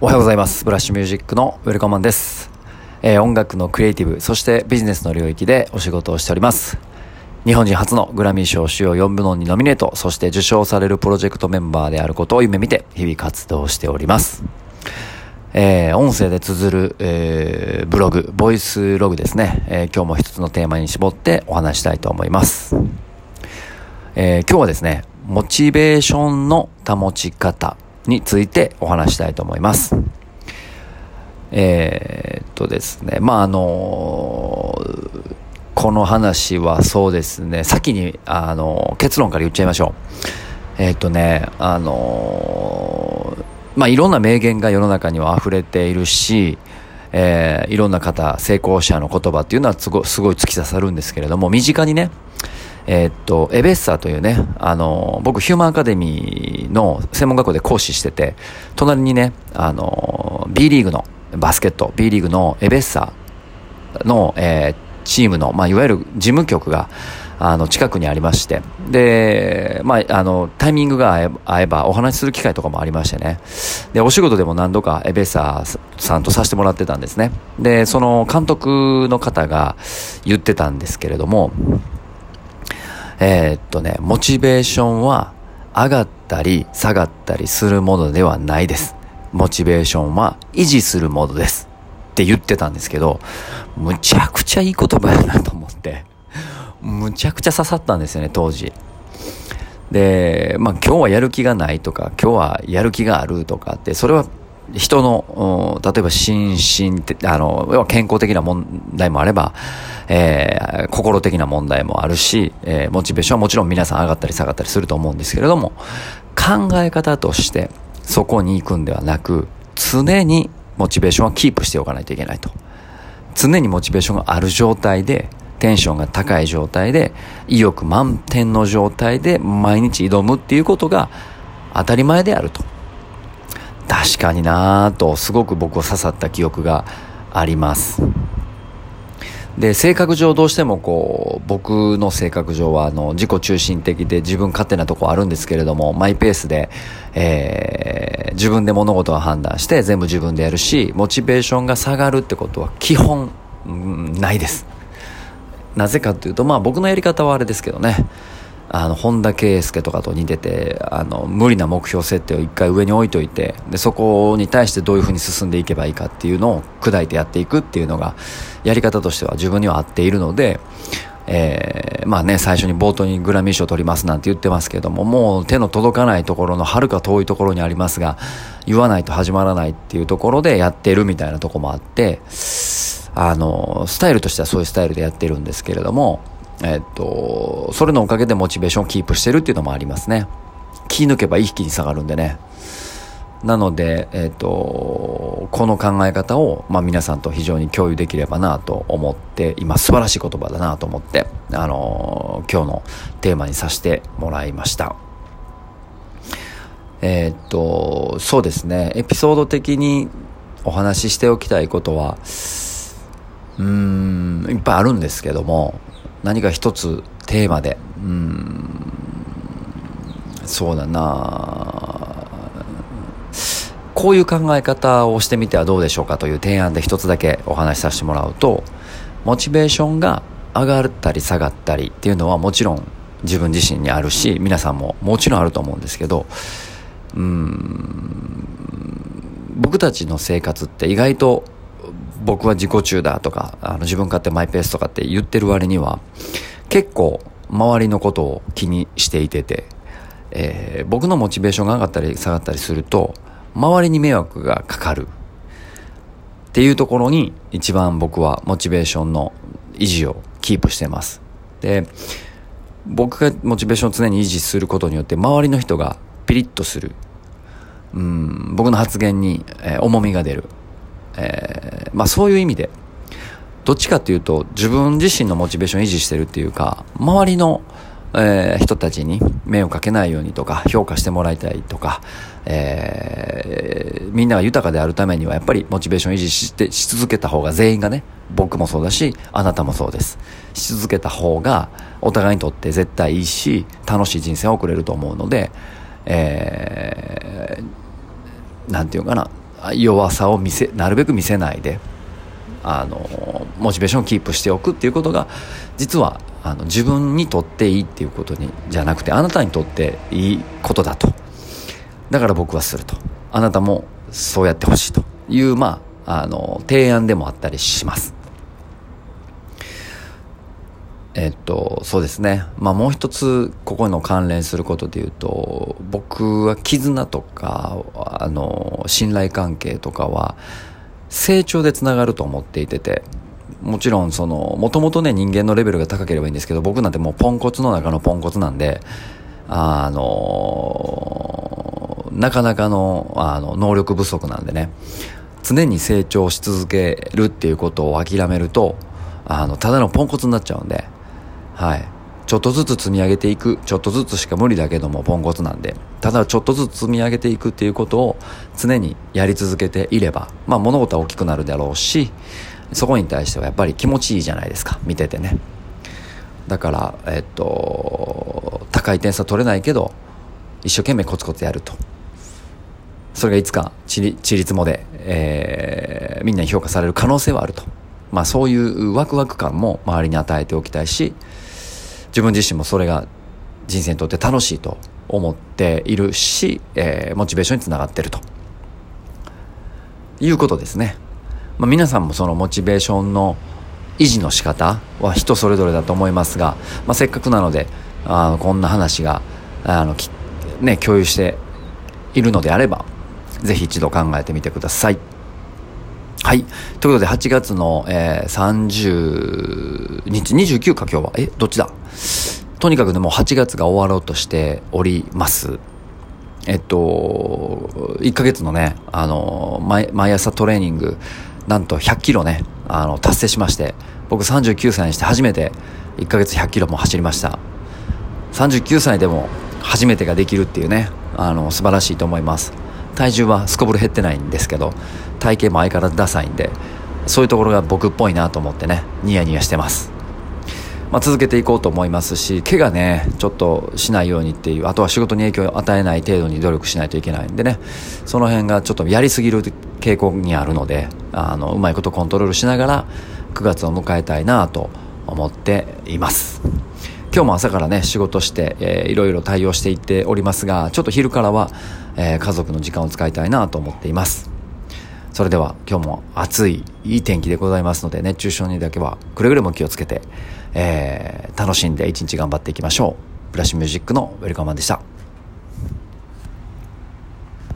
おはようございます。ブラッシュミュージックのウェルカマンです。えー音楽のクリエイティブ、そしてビジネスの領域でお仕事をしております。日本人初のグラミー賞主要4部門にノミネート、そして受賞されるプロジェクトメンバーであることを夢見て日々活動しております。えー音声で綴る、えーブログ、ボイスログですね、えー今日も一つのテーマに絞ってお話したいと思います。えー今日はですね、モチベーションの保ち方についてお話したいと思います。えーっとですね、まああのーこの話はそうですね、先に、あの結論から言っちゃいましょう。えっとね、あのまあいろんな名言が世の中には溢れているし、えーいろんな方、成功者の言葉っていうのはすごい突き刺さるんですけれども、身近にね、えーっと、エベッサーというね、あの、僕、ヒューマンアカデミーの専門学校で講師してて、隣にね、あの、B リーグのバスケット、B リーグのエベッサーの、えーチームの、まあ、いわゆる事務局が、あの、近くにありまして、で、まあ、あの、タイミングが合え合えばお話しする機会とかもありましてね。で、お仕事でも何度かエベッサーさんとさせてもらってたんですね。で、その監督の方が言ってたんですけれども、えーっとね、モチベーションは上がったり下がったりするものではないです。モチベーションは維持するものです。って言ってたんですけど、むちゃくちゃいい言葉やなと思って、むちゃくちゃ刺さったんですよね、当時。で、まあ今日はやる気がないとか、今日はやる気があるとかって、それは人の、例えば心身的、あの、健康的な問題もあれば、えー心的な問題もあるし、えーモチベーションはもちろん皆さん上がったり下がったりすると思うんですけれども、考え方としてそこに行くんではなく、常にモチベーションはキープしておかないといけないと。常にモチベーションがある状態で、テンションが高い状態で、意欲満点の状態で毎日挑むっていうことが当たり前であると。確かになぁと、すごく僕は刺さった記憶があります。で、性格上どうしてもこう、僕の性格上はあの、自己中心的で自分勝手なとこあるんですけれども、マイペースで、えー自分で物事を判断して全部自分でやるし、モチベーションが下がるってことは基本、うんないです。なぜかっていうと、まあ僕のやり方はあれですけどね。あの、本田圭佑とかと似てて、あの、無理な目標設定を一回上に置いといて、で、そこに対してどういうふうに進んでいけばいいかっていうのを砕いてやっていくっていうのが、やり方としては自分には合っているので、えーまあね、最初に冒頭にグラミー賞取りますなんて言ってますけれども、もう手の届かないところの遥か遠いところにありますが、言わないと始まらないっていうところでやってるみたいなとこもあって、あの、スタイルとしてはそういうスタイルでやってるんですけれども、えっと、それのおかげでモチベーションをキープしてるっていうのもありますね。気抜けば一気に下がるんでね。なので、えっと、この考え方を、まあ皆さんと非常に共有できればなと思って、今素晴らしい言葉だなと思って、あの、今日のテーマにさせてもらいました。えっと、そうですね、エピソード的にお話ししておきたいことは、うーん、いっぱいあるんですけども、何か一つテーマで、うん、そうだな。こういう考え方をしてみてはどうでしょうかという提案で一つだけお話しさせてもらうと、モチベーションが上がったり下がったりっていうのはもちろん自分自身にあるし、皆さんももちろんあると思うんですけど、うん。僕たちの生活って意外と僕は自己中だとかあの自分勝手マイペースとかって言ってる割には結構周りのことを気にしていてて、えー僕のモチベーションが上がったり下がったりすると周りに迷惑がかかる。っていうところに一番僕はモチベーションの維持をキープしてます。で僕がモチベーションを常に維持することによって周りの人がピリッとする。うん僕の発言に、えー重みが出る、えーまあそういう意味でどっちかっていうと自分自身のモチベーション維持してるっていうか周りの、えー人たちに迷惑かけないようにとか評価してもらいたいとか、えーみんなが豊かであるためにはやっぱりモチベーション維持してし続けた方が全員がね僕もそうだしあなたもそうです。し続けた方がお互いにとって絶対いいし楽しい人生を送れると思うので、えーなんていうかな。弱さを見せなるべく見せないであのモチベーションをキープしておくっていうことが実はあの自分にとっていいっていうことにじゃなくてあなたにとっていいことだと。だから僕はすると。あなたもそうやってほしいというまああの提案でもあったりします。えっと、そうですね。まあもう一つ、ここの関連することで言うと、僕は絆とか、あの、信頼関係とかは、成長でつながると思っていてて、もちろんその、もともとね、人間のレベルが高ければいいんですけど、僕なんてもうポンコツの中のポンコツなんで、あの、なかなかの、あの、能力不足なんでね、常に成長し続けるっていうことを諦めると、あの、ただのポンコツになっちゃうんで、はい。ちょっとずつ積み上げていく、ちょっとずつしか無理だけどもポンコツなんで、ただちょっとずつ積み上げていくっていうことを常にやり続けていれば、まあ物事は大きくなるだろうし、そこに対してはやっぱり気持ちいいじゃないですか、見ててね。だから、えっと、高い点差取れないけど、一生懸命コツコツやると。それがいつかちり、ちりつもで、えー、みんなに評価される可能性はあると。まあそういうワクワク感も周りに与えておきたいし、自分自身もそれが人生にとって楽しいと思っているし、えー、モチベーションにつながっているということですね。まあ、皆さんもそのモチベーションの維持の仕方は人それぞれだと思いますが、まあ、せっかくなのであのこんな話があのね、共有しているのであればぜひ一度考えてみてください。はい。ということで、8月の、えー、30日、29か今日は。え、どっちだ？とにかくね、もう8月が終わろうとしております。えっと、1ヶ月のね、あの、毎毎朝トレーニング、なんと100キロね、あの、達成しまして、僕39歳にして初めて1ヶ月100キロも走りました。39歳でも初めてができるっていうね、あの、素晴らしいと思います。体重はすこぶる減ってないんですけど体型も相変わらずダサいんでそういうところが僕っぽいなと思ってねニヤニヤしてますまあ、続けていこうと思いますし怪我ねちょっとしないようにっていうあとは仕事に影響を与えない程度に努力しないといけないんでねその辺がちょっとやりすぎる傾向にあるのであのうまいことコントロールしながら9月を迎えたいなと思っています今日も朝からね仕事して、えー、いろいろ対応していっておりますがちょっと昼からはえー、家族の時間を使いたいなと思っています。それでは今日も暑いいい天気でございますので熱中症にだけはくれぐれも気をつけて、えー、楽しんで一日頑張っていきましょう。ブラシミュージックのウェルカマンでした。